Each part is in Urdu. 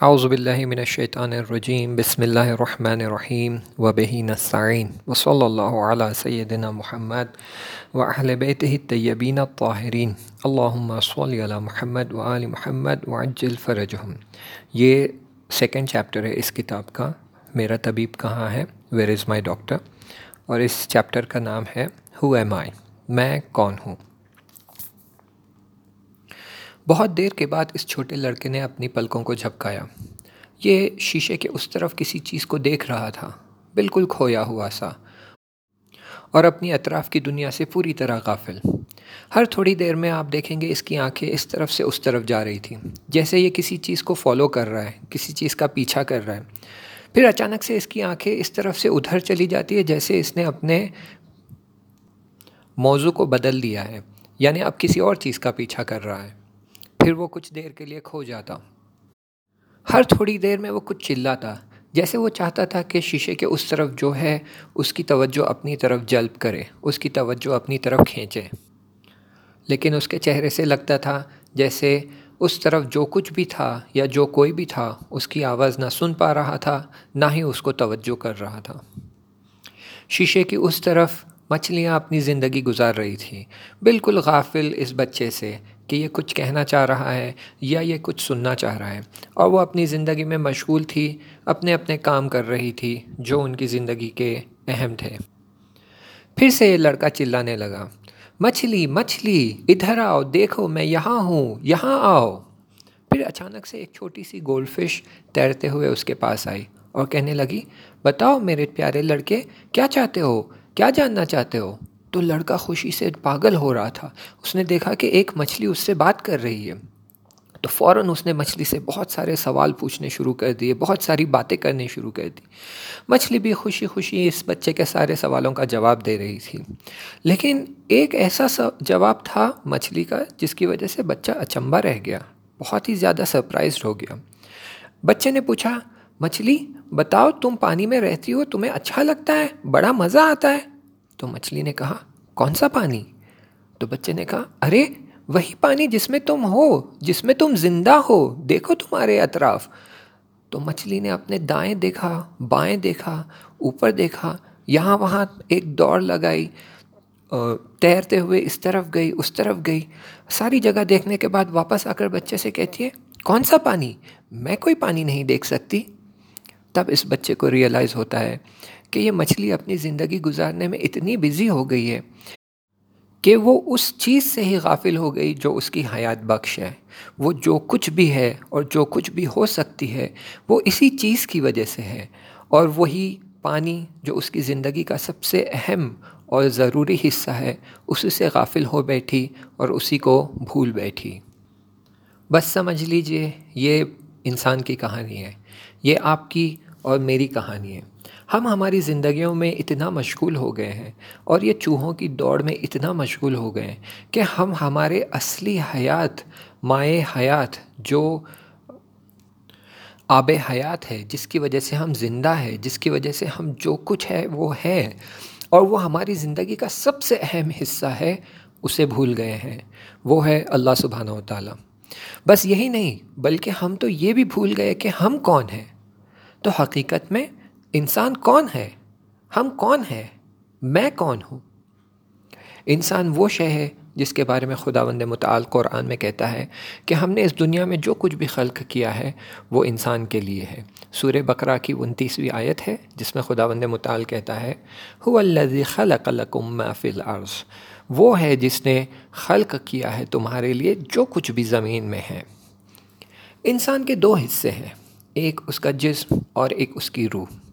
اعوذ باللہ من الشیطان الرجیم، بسم اللہ الرحمن الرحیم، وبہ نستعین، وصلی اللہ علی سیدنا محمد و اہل بیتہ الطیبین الطاہرین۔ اللہم صلی علی محمد و آل محمد وعجل فرجہم۔ یہ سیکنڈ چیپٹر ہے اس کتاب کا، میرا طبیب کہاں ہے؟ ویر از مائی ڈاکٹر اور اس چیپٹر کا نام ہے ہو ایم آئی میں کون ہوں؟ بہت دیر کے بعد اس چھوٹے لڑکے نے اپنی پلکوں کو جھپکایا۔ یہ شیشے کے اس طرف کسی چیز کو دیکھ رہا تھا۔ بالکل کھویا ہوا سا۔ اور اپنی اطراف کی دنیا سے پوری طرح غافل۔ ہر تھوڑی دیر میں آپ دیکھیں گے اس کی آنکھیں اس طرف سے اس طرف جا رہی تھیں۔ جیسے یہ کسی چیز کو فالو کر رہا ہے، کسی چیز کا پیچھا کر رہا ہے۔ پھر اچانک سے اس کی آنکھیں اس طرف سے ادھر چلی جاتی ہے، جیسے اس نے اپنے موضوع کو بدل دیا ہے یعنی اب کسی اور چیز کا پیچھا کر رہا ہے۔ پھر وہ کچھ دیر کے لیے کھو جاتا۔ ہر تھوڑی دیر میں وہ کچھ چلاتا، جیسے وہ چاہتا تھا کہ شیشے کے اس طرف جو ہے، اس کی توجہ اپنی طرف جلب کرے، اس کی توجہ اپنی طرف کھینچے۔ لیکن اس کے چہرے سے لگتا تھا جیسے اس طرف جو کچھ بھی تھا یا جو کوئی بھی تھا، اس کی آواز نہ سن پا رہا تھا، نہ ہی اس کو توجہ کر رہا تھا۔ شیشے کی اس طرف مچھلیاں اپنی زندگی گزار رہی تھیں۔ بالکل غافل اس بچے سے کہ یہ کچھ کہنا چاہ رہا ہے یا یہ کچھ سننا چاہ رہا ہے۔ اور وہ اپنی زندگی میں مشغول تھی، اپنے اپنے کام کر رہی تھی جو ان کی زندگی کے اہم تھے۔ پھر سے یہ لڑکا چلانے لگا۔ مچھلی مچھلی، ادھر آؤ، دیکھو میں یہاں ہوں، یہاں آؤ۔ پھر اچانک سے ایک چھوٹی سی گولڈ فش تیرتے ہوئے اس کے پاس آئی اور کہنے لگی، بتاؤ میرے پیارے لڑکے، کیا چاہتے ہو؟ کیا جاننا چاہتے ہو؟ تو لڑکا خوشی سے پاگل ہو رہا تھا۔ اس نے دیکھا کہ ایک مچھلی اس سے بات کر رہی ہے۔ تو فوراً اس نے مچھلی سے بہت سارے سوال پوچھنے شروع کر دیے، بہت ساری باتیں کرنے شروع کر دی۔ مچھلی بھی خوشی خوشی اس بچے کے سارے سوالوں کا جواب دے رہی تھی۔ لیکن ایک ایسا جواب تھا مچھلی کا جس کی وجہ سے بچہ اچمبا رہ گیا، بہت ہی زیادہ سرپرائزڈ ہو گیا۔ بچے نے پوچھا، مچھلی، بتاؤ تم پانی میں رہتی ہو، تمہیں اچھا لگتا ہے؟ بڑا مزہ آتا ہے۔ تو مچھلی نے کہا، کون سا پانی؟ تو بچے نے کہا، ارے، وہی پانی جس میں تم ہو، جس میں تم زندہ ہو، دیکھو تمہارے اطراف. تو مچھلی نے اپنے دائیں دیکھا، بائیں دیکھا، اوپر دیکھا، یہاں وہاں ایک دوڑ لگائی تیرتے ہوئے اس طرف گئی، اس طرف گئی۔ ساری جگہ دیکھنے کے بعد واپس آ کر بچے سے کہتی ہے، کون سا پانی؟ میں کوئی پانی نہیں دیکھ سکتی. تب اس بچے کو ریئلائز ہوتا ہے کہ یہ مچھلی اپنی زندگی گزارنے میں اتنی بزی ہو گئی ہے کہ وہ اس چیز سے ہی غافل ہو گئی جو اس کی حیات بخش ہے۔ وہ جو کچھ بھی ہے اور جو کچھ بھی ہو سکتی ہے، وہ اسی چیز کی وجہ سے ہے۔ اور وہی پانی جو اس کی زندگی کا سب سے اہم اور ضروری حصہ ہے اسی سے غافل ہو بیٹھی اور اسی کو بھول بیٹھی۔ بس سمجھ لیجیے، یہ انسان کی کہانی ہے۔ یہ آپ کی اور میری کہانی ہے۔ ہم ہماری زندگیوں میں اتنا مشغول ہو گئے ہیں اور یہ چوہوں کی دوڑ میں اتنا مشغول ہو گئے ہیں کہ ہم ہمارے اصلی حیات، مائع حیات جو آب حیات ہے، جس کی وجہ سے ہم زندہ ہے جس کی وجہ سے ہم جو کچھ ہے وہ ہے اور وہ ہماری زندگی کا سب سے اہم حصہ ہے، اسے بھول گئے ہیں۔ وہ ہے اللہ سبحانہ و تعالیٰ۔ بس یہی نہیں، بلکہ ہم تو یہ بھی بھول گئے کہ ہم کون ہیں۔ تو حقیقت میں انسان کون ہے؟ ہم کون ہیں؟ میں کون ہوں؟ انسان وہ شے ہے جس کے بارے میں خدا وند متعال قرآن میں کہتا ہے کہ ہم نے اس دنیا میں جو کچھ بھی خلق کیا ہے، وہ انسان کے لیے ہے۔ سور بقرہ کی انتیسویں آیت ہے، جس میں خدا وند متعال کہتا ہے ہو اللہ خلق لکم فی الارض وہ ہے جس نے خلق کیا ہے تمہارے لیے جو کچھ بھی زمین میں ہے۔ انسان کے دو حصے ہیں، ایک اس کا جسم اور ایک اس کی روح۔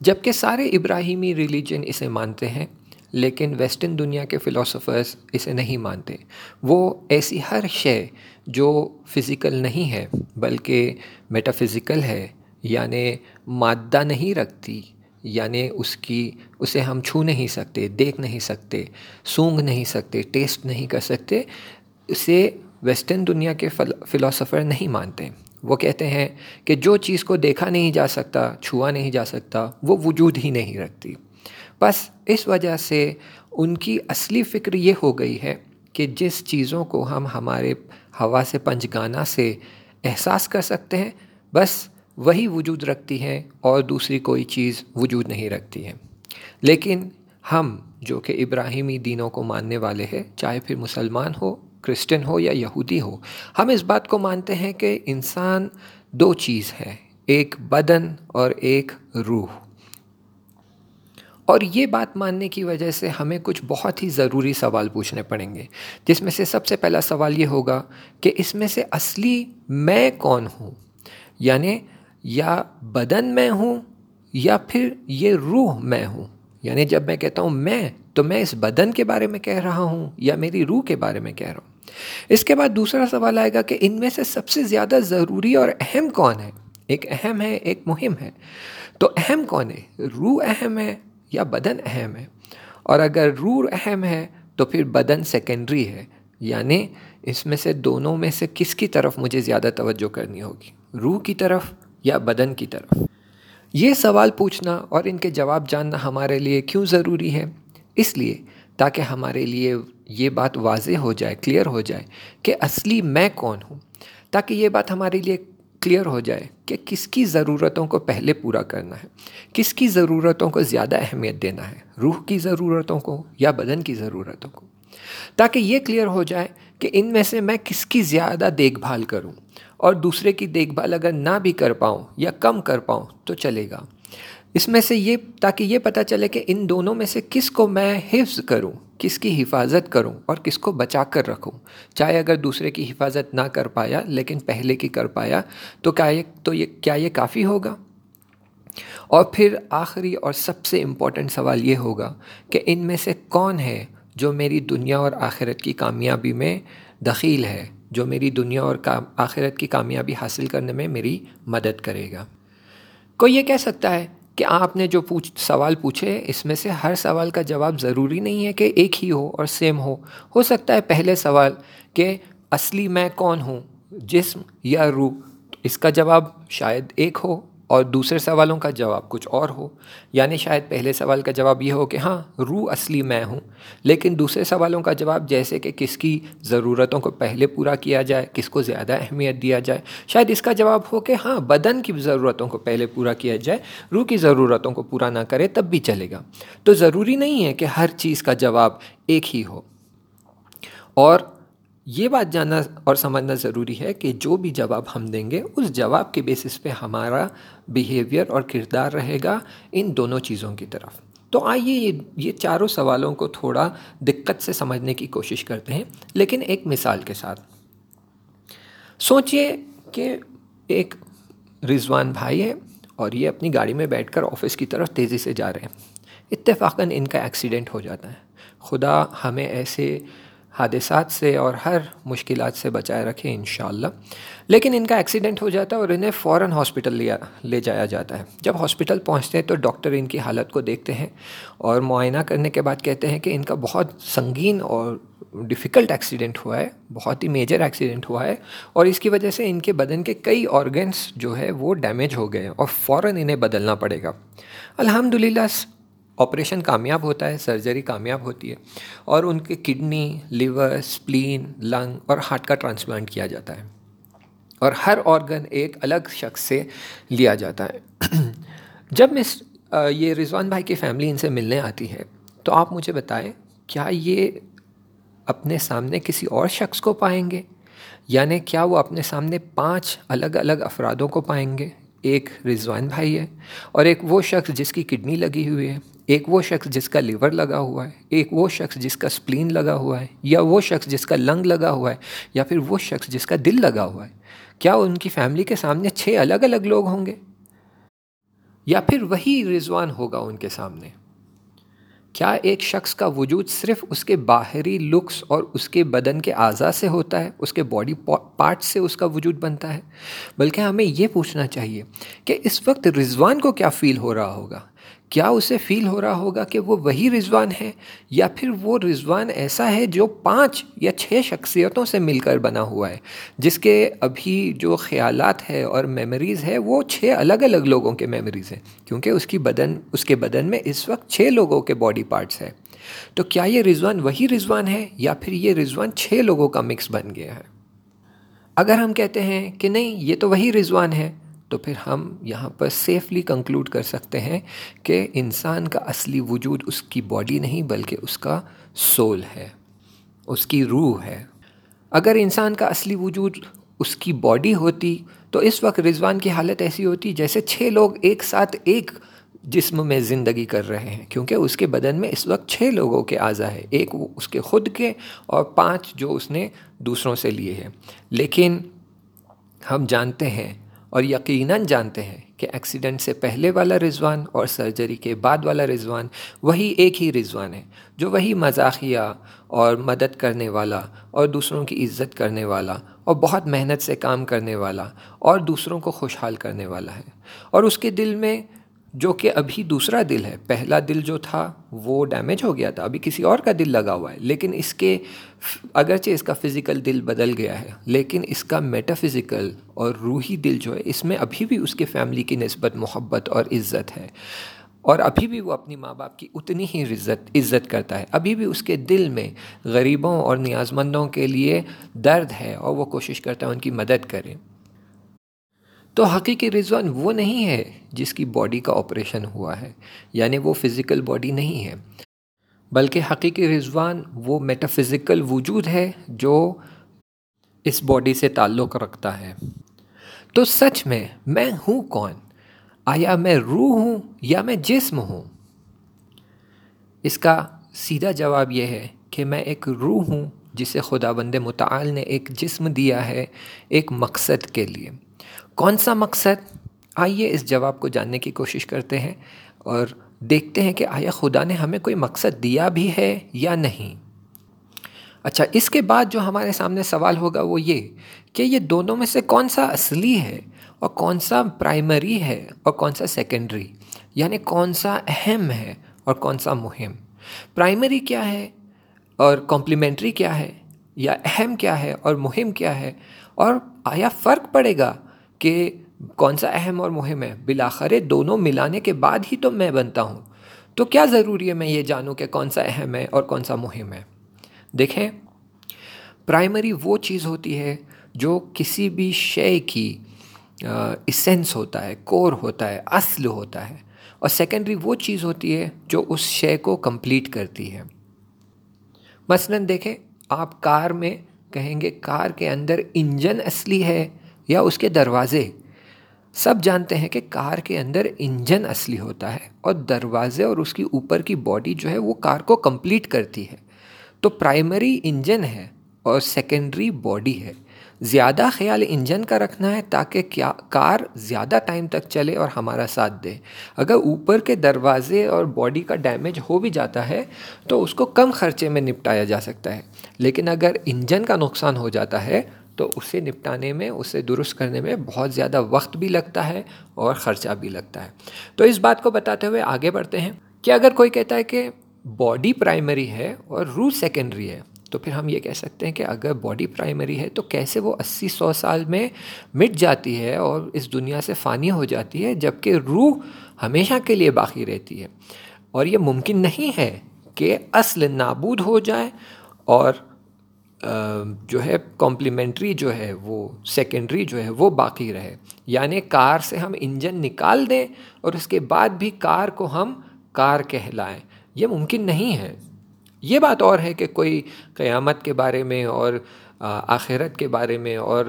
جبکہ سارے ابراہیمی ریلیجن اسے مانتے ہیں، لیکن ویسٹرن دنیا کے فلاسفرز اسے نہیں مانتے۔ وہ ایسی ہر شے جو فزیکل نہیں ہے، بلکہ میٹا فزیکل ہے یعنی مادہ نہیں رکھتی یعنی اس کی، اسے ہم چھو نہیں سکتے، دیکھ نہیں سکتے، سونگ نہیں سکتے، ٹیسٹ نہیں کر سکتے، اسے ویسٹرن دنیا کے فلاسفر نہیں مانتے۔ وہ کہتے ہیں کہ جو چیز کو دیکھا نہیں جا سکتا، چھوا نہیں جا سکتا، وہ وجود ہی نہیں رکھتی۔ بس اس وجہ سے ان کی اصلی فکر یہ ہو گئی ہے کہ جس چیزوں کو ہم ہمارے ہوا سے پنج گانا سے احساس کر سکتے ہیں، بس وہی وجود رکھتی ہے اور دوسری کوئی چیز وجود نہیں رکھتی ہے لیکن ہم جو کہ ابراہیمی دینوں کو ماننے والے ہیں، چاہے پھر مسلمان ہو کرسچن ہو یا یہودی ہو، ہم اس بات کو مانتے ہیں کہ انسان دو چیز ہے، ایک بدن اور ایک روح۔ اور یہ بات ماننے کی وجہ سے ہمیں کچھ بہت ہی ضروری سوال پوچھنے پڑیں گے، جس میں سے سب سے پہلا سوال یہ ہوگا کہ اس میں سے اصلی میں کون ہوں؟ یعنی یا بدن میں ہوں یا پھر یہ روح میں ہوں؟ یعنی جب میں کہتا ہوں میں، تو میں اس بدن کے بارے میں کہہ رہا ہوں یا میری روح کے بارے میں کہہ رہا ہوں؟ اس کے بعد دوسرا سوال آئے گا کہ ان میں سے سب سے زیادہ ضروری اور اہم کون ہے؟ ایک اہم ہے، ایک مہم ہے۔ تو اہم کون ہے؟ روح اہم ہے یا بدن اہم ہے؟ اور اگر روح اہم ہے تو پھر بدن سیکنڈری ہے۔ یعنی اس میں سے دونوں میں سے کس کی طرف مجھے زیادہ توجہ کرنی ہوگی؟ روح کی طرف یا بدن کی طرف؟ یہ سوال پوچھنا اور ان کے جواب جاننا ہمارے لیے کیوں ضروری ہے؟ اس لیے تاکہ ہمارے لیے یہ بات واضح ہو جائے کلیئر ہو جائے کہ اصلی میں کون ہوں، تاکہ یہ بات ہمارے لیے کلیئر ہو جائے کہ کس کی ضرورتوں کو پہلے پورا کرنا ہے، کس کی ضرورتوں کو زیادہ اہمیت دینا ہے، روح کی ضرورتوں کو یا بدن کی ضرورتوں کو، تاکہ یہ کلیئر ہو جائے کہ ان میں سے میں کس کی زیادہ دیکھ بھال کروں اور دوسرے کی دیکھ بھال اگر نہ بھی کر پاؤں یا کم کر پاؤں تو چلے گا۔ اس میں سے یہ تاکہ یہ پتہ چلے کہ ان دونوں میں سے کس کو میں حفظ کروں، کس کی حفاظت کروں اور کس کو بچا کر رکھوں۔ چاہے اگر دوسرے کی حفاظت نہ کر پایا، لیکن پہلے کی کر پایا، تو کیا یہ تو یہ کیا یہ کافی ہوگا؟ اور پھر آخری اور سب سے امپورٹنٹ سوال یہ ہوگا کہ ان میں سے کون ہے جو میری دنیا اور آخرت کی کامیابی میں دخیل ہے، جو میری دنیا اور آخرت کی کامیابی حاصل کرنے میں میری مدد کرے گا۔ کوئی یہ کہہ سکتا ہے کہ آپ نے جو پوچھ، سوال پوچھے، اس میں سے ہر سوال کا جواب ضروری نہیں ہے کہ ایک ہی ہو اور سیم ہو۔ ہو سکتا ہے پہلے سوال کہ اصلی میں کون ہوں؟ جسم یا روح؟ اس کا جواب شاید ایک ہو۔ اور دوسرے سوالوں کا جواب کچھ اور ہو۔ یعنی شاید پہلے سوال کا جواب یہ ہو کہ ہاں روح اصلی میں ہوں، لیکن دوسرے سوالوں کا جواب جیسے کہ کس کی ضرورتوں کو پہلے پورا کیا جائے، کس کو زیادہ اہمیت دیا جائے۔ شاید اس کا جواب ہو کہ ہاں بدن کی ضرورتوں کو پہلے پورا کیا جائے روح کی ضرورتوں کو پورا نہ کرے تب بھی چلے گا۔ تو ضروری نہیں ہے کہ ہر چیز کا جواب ایک ہی ہو۔ اور یہ بات جاننا اور سمجھنا ضروری ہے کہ جو بھی جواب ہم دیں گے، اس جواب کے بیسس پہ ہمارا بیہیویئر اور کردار رہے گا ان دونوں چیزوں کی طرف۔ تو آئیے یہ یہ چاروں سوالوں کو تھوڑا دقت سے سمجھنے کی کوشش کرتے ہیں، لیکن ایک مثال کے ساتھ۔ سوچئے کہ ایک رضوان بھائی ہے اور یہ اپنی گاڑی میں بیٹھ کر آفس کی طرف تیزی سے جا رہے ہیں۔ اتفاقاً ان کا ایکسیڈنٹ ہو جاتا ہے۔ خدا ہمیں ایسے حادثات سے اور ہر مشکلات سے بچائے رکھے انشاءاللہ۔ لیکن ان کا ایکسیڈنٹ ہو جاتا ہے اور انہیں فوراً ہاسپٹل لیا لے جایا جاتا ہے۔ جب ہاسپٹل پہنچتے ہیں تو ڈاکٹر ان کی حالت کو دیکھتے ہیں اور معائنہ کرنے کے بعد کہتے ہیں کہ ان کا بہت سنگین اور ڈیفیکلٹ ایکسیڈنٹ ہوا ہے، بہت ہی میجر ایکسیڈنٹ ہوا ہے اور اس کی وجہ سے ان کے بدن کے کئی آرگنس جو ہے وہ ڈیمیج ہو گئے اور فوراً انہیں بدلنا پڑے گا۔ الحمد للہ آپریشن کامیاب ہوتا ہے، سرجری کامیاب ہوتی ہے اور ان کے کڈنی، لیور اسپلین لنگ اور ہارٹ کا ٹرانسپلانٹ کیا جاتا ہے اور ہر آرگن ایک الگ شخص سے لیا جاتا ہے۔ جب میں یہ رضوان بھائی کی فیملی ان سے ملنے آتی ہے تو آپ مجھے بتائیں، کیا یہ اپنے سامنے کسی اور شخص کو پائیں گے؟ یعنی کیا وہ اپنے سامنے پانچ الگ الگ افرادوں کو پائیں گے؟ ایک رضوان بھائی ہے اور ایک وہ شخص جس کی کڈنی لگی ہوئی ہے۔ ایک وہ شخص جس کا لیور لگا ہوا ہے، ایک وہ شخص جس کا سپلین لگا ہوا ہے، یا وہ شخص جس کا لنگ لگا ہوا ہے، یا پھر وہ شخص جس کا دل لگا ہوا ہے۔ کیا ان کی فیملی کے سامنے چھ الگ الگ لوگ ہوں گے؟ یا پھر وہی رضوان ہوگا ان کے سامنے؟ کیا ایک شخص کا وجود صرف اس کے باہری لکس اور اس کے بدن کے اعضاء سے ہوتا ہے، اس کے باڈی پارٹ سے اس کا وجود بنتا ہے؟ بلکہ ہمیں یہ پوچھنا چاہیے کہ اس وقت رضوان کو کیا فیل ہو رہا ہوگا؟ کیا اسے فیل ہو رہا ہوگا کہ وہ وہی رضوان ہے یا پھر وہ رضوان ایسا ہے جو پانچ یا چھ شخصیتوں سے مل کر بنا ہوا ہے؟ جس کے ابھی جو خیالات ہے اور میموریز ہے وہ چھ الگ الگ لوگوں کے میموریز ہیں، کیونکہ اس کی بدن، اس کے بدن میں اس وقت چھ لوگوں کے باڈی پارٹس ہیں۔ تو کیا یہ رضوان وہی رضوان ہے یا پھر یہ رضوان چھ لوگوں کا مکس بن گیا ہے؟ اگر ہم کہتے ہیں کہ نہیں، یہ تو وہی رضوان ہے تو پھر ہم یہاں پر سیفلی کنکلوڈ کر سکتے ہیں کہ انسان کا اصلی وجود اس کی باڈی نہیں بلکہ اس کا سول ہے، اس کی روح ہے۔ اگر انسان کا اصلی وجود اس کی باڈی ہوتی تو اس وقت رضوان کی حالت ایسی ہوتی جیسے چھ لوگ ایک ساتھ ایک جسم میں زندگی کر رہے ہیں، کیونکہ اس کے بدن میں اس وقت چھ لوگوں کے اعضا ہے، ایک اس کے خود کے اور پانچ جو اس نے دوسروں سے لیے ہیں۔ لیکن ہم جانتے ہیں اور یقیناً جانتے ہیں کہ ایکسیڈنٹ سے پہلے والا رضوان اور سرجری کے بعد والا رضوان وہی ایک ہی رضوان ہے جو وہی مزاحیہ اور مدد کرنے والا اور دوسروں کی عزت کرنے والا اور بہت محنت سے کام کرنے والا اور دوسروں کو خوشحال کرنے والا ہے۔ اور اس کے دل میں جو کہ ابھی دوسرا دل ہے۔ پہلا دل جو تھا وہ ڈیمیج ہو گیا تھا۔ ابھی کسی اور کا دل لگا ہوا ہے۔ لیکن اس کے اگرچہ اس کا فزیکل دل بدل گیا ہے، لیکن اس کا میٹا فزیکل اور روحی دل جو ہے، اس میں ابھی بھی اس کے فیملی کی نسبت محبت اور عزت ہے۔ اور ابھی بھی وہ اپنی ماں باپ کی اتنی ہی عزت عزت کرتا ہے۔ ابھی بھی اس کے دل میں غریبوں اور نیاز مندوں کے لیے درد ہے اور وہ کوشش کرتا ہے ان کی مدد کرے۔ تو حقیقی رضوان وہ نہیں ہے جس کی باڈی کا آپریشن ہوا ہے یعنی وہ فزیکل باڈی نہیں ہے۔ بلکہ حقیقی رضوان وہ میٹا فزیکل وجود ہے جو اس باڈی سے تعلق رکھتا ہے۔ تو سچ میں میں ہوں کون؟ آیا میں روح ہوں یا میں جسم ہوں؟ اس کا سیدھا جواب یہ ہے کہ میں ایک روح ہوں جسے خدا بند متعال نے ایک جسم دیا ہے، ایک مقصد کے لیے۔ کون سا مقصد؟ آئیے اس جواب کو جاننے کی کوشش کرتے ہیں اور دیکھتے ہیں کہ آیا خدا نے ہمیں کوئی مقصد دیا بھی ہے یا نہیں۔ اچھا اس کے بعد جو ہمارے سامنے سوال ہوگا وہ یہ کہ یہ دونوں میں سے کون سا اصلی ہے اور کون سا پرائمری ہے اور کون سا سیکنڈری یعنی کون سا اہم ہے اور کون سا مہم۔ پرائمری کیا ہے اور کمپلیمنٹری کیا ہے یا اہم کیا ہے اور مہم کیا ہے؟ اور آیا فرق پڑے گا کہ کون سا اہم اور مہم ہے؟ بلاخر دونوں ملانے کے بعد ہی تو میں بنتا ہوں۔ تو کیا ضروری ہے میں یہ جانوں کہ کون سا اہم ہے اور کون سا مہم ہے؟ دیکھیں پرائمری وہ چیز ہوتی ہے جو کسی بھی شے کی اسینس ہوتا ہے کور ہوتا ہے، اصل ہوتا ہے۔ اور سیکنڈری وہ چیز ہوتی ہے جو اس شے کو کمپلیٹ کرتی ہے۔ مثلاً دیکھیں، آپ کار میں کہیں گے، کار کے اندر انجن اصلی ہے۔ یا اس کے دروازے۔ سب جانتے ہیں کہ کار کے اندر انجن اصلی ہوتا ہے اور دروازے اور اس کی اوپر کی باڈی جو ہے وہ کار کو کمپلیٹ کرتی ہے۔ تو پرائمری انجن ہے اور سیکنڈری باڈی ہے۔ زیادہ خیال انجن کا رکھنا ہے تاکہ کیا کار زیادہ ٹائم تک چلے اور ہمارا ساتھ دے۔ اگر اوپر کے دروازے اور باڈی کا ڈیمیج ہو بھی جاتا ہے تو اس کو کم خرچے میں نپٹایا جا سکتا ہے۔ لیکن اگر انجن کا نقصان ہو جاتا ہے تو اسے نپٹانے میں، اسے درست کرنے میں بہت زیادہ وقت بھی لگتا ہے اور خرچہ بھی لگتا ہے۔ تو اس بات کو بتاتے ہوئے آگے بڑھتے ہیں کہ اگر کوئی کہتا ہے کہ باڈی پرائمری ہے اور روح سیکنڈری ہے، تو پھر ہم یہ کہہ سکتے ہیں کہ اگر باڈی پرائمری ہے تو کیسے وہ اسی سو سال میں مٹ جاتی ہے اور اس دنیا سے فانی ہو جاتی ہے جبکہ روح ہمیشہ کے لیے باقی رہتی ہے۔ اور یہ ممکن نہیں ہے کہ اصل نابود ہو جائے اور جو ہے کمپلیمنٹری جو ہے، وہ سیکنڈری جو ہے، وہ باقی رہے۔ یعنی کار سے ہم انجن نکال دیں اور اس کے بعد بھی کار کو ہم کار کہلائیں۔ یہ ممکن نہیں ہے۔ یہ بات اور ہے کہ کوئی قیامت کے بارے میں اور آخرت کے بارے میں اور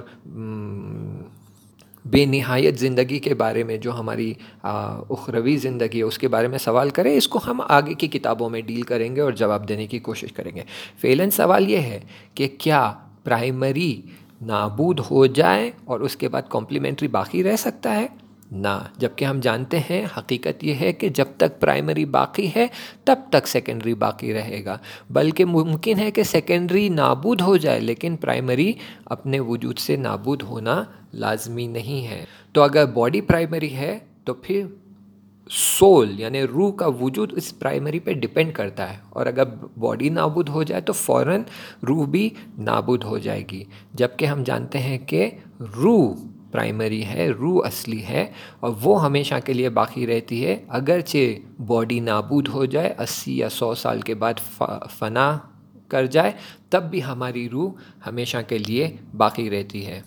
بے نہایت زندگی کے بارے میں جو ہماری اخروی زندگی ہے، اس کے بارے میں سوال کریں، اس کو ہم آگے کی کتابوں میں ڈیل کریں گے اور جواب دینے کی کوشش کریں گے۔ فیلن سوال یہ ہے کہ کیا پرائمری نابود ہو جائے اور اس کے بعد کمپلیمنٹری باقی رہ سکتا ہے؟ نہ جبکہ ہم جانتے ہیں حقیقت یہ ہے کہ جب تک پرائمری باقی ہے، تب تک سیکنڈری باقی رہے گا۔ بلکہ ممکن ہے کہ سیکنڈری نابود ہو جائے، لیکن پرائمری اپنے وجود سے نابود ہونا لازمی نہیں ہے۔ تو اگر باڈی پرائمری ہے، تو پھر سول یعنی روح کا وجود اس پرائمری پہ ڈپینڈ کرتا ہے۔ اور اگر باڈی نابود ہو جائے، تو فوراً روح بھی نابود ہو جائے گی۔ جبکہ ہم جانتے ہیں کہ روح پرائمری ہے روح اصلی ہے اور وہ ہمیشہ کے لیے باقی رہتی ہے۔ اگرچہ باڈی نابود ہو جائے، اسی یا سو سال کے بعد فنا کر جائے، تب بھی ہماری روح ہمیشہ کے لیے باقی رہتی ہے۔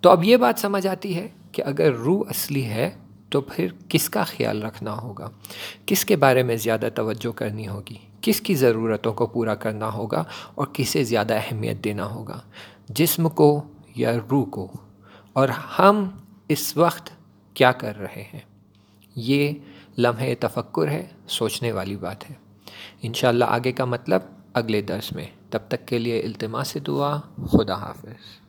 تو اب یہ بات سمجھ آتی ہے کہ اگر روح اصلی ہے تو پھر کس کا خیال رکھنا ہوگا؟ کس کے بارے میں زیادہ توجہ کرنی ہوگی؟ کس کی ضرورتوں کو پورا کرنا ہوگا اور کسے زیادہ اہمیت دینا ہوگا؟ جسم کو یا روح کو؟ اور ہم اس وقت کیا کر رہے ہیں؟ یہ لمحے تفکر ہے، سوچنے والی بات ہے۔ انشاءاللہ آگے کا مطلب اگلے درس میں۔ تب تک کے لیے التماس دعا، خدا حافظ۔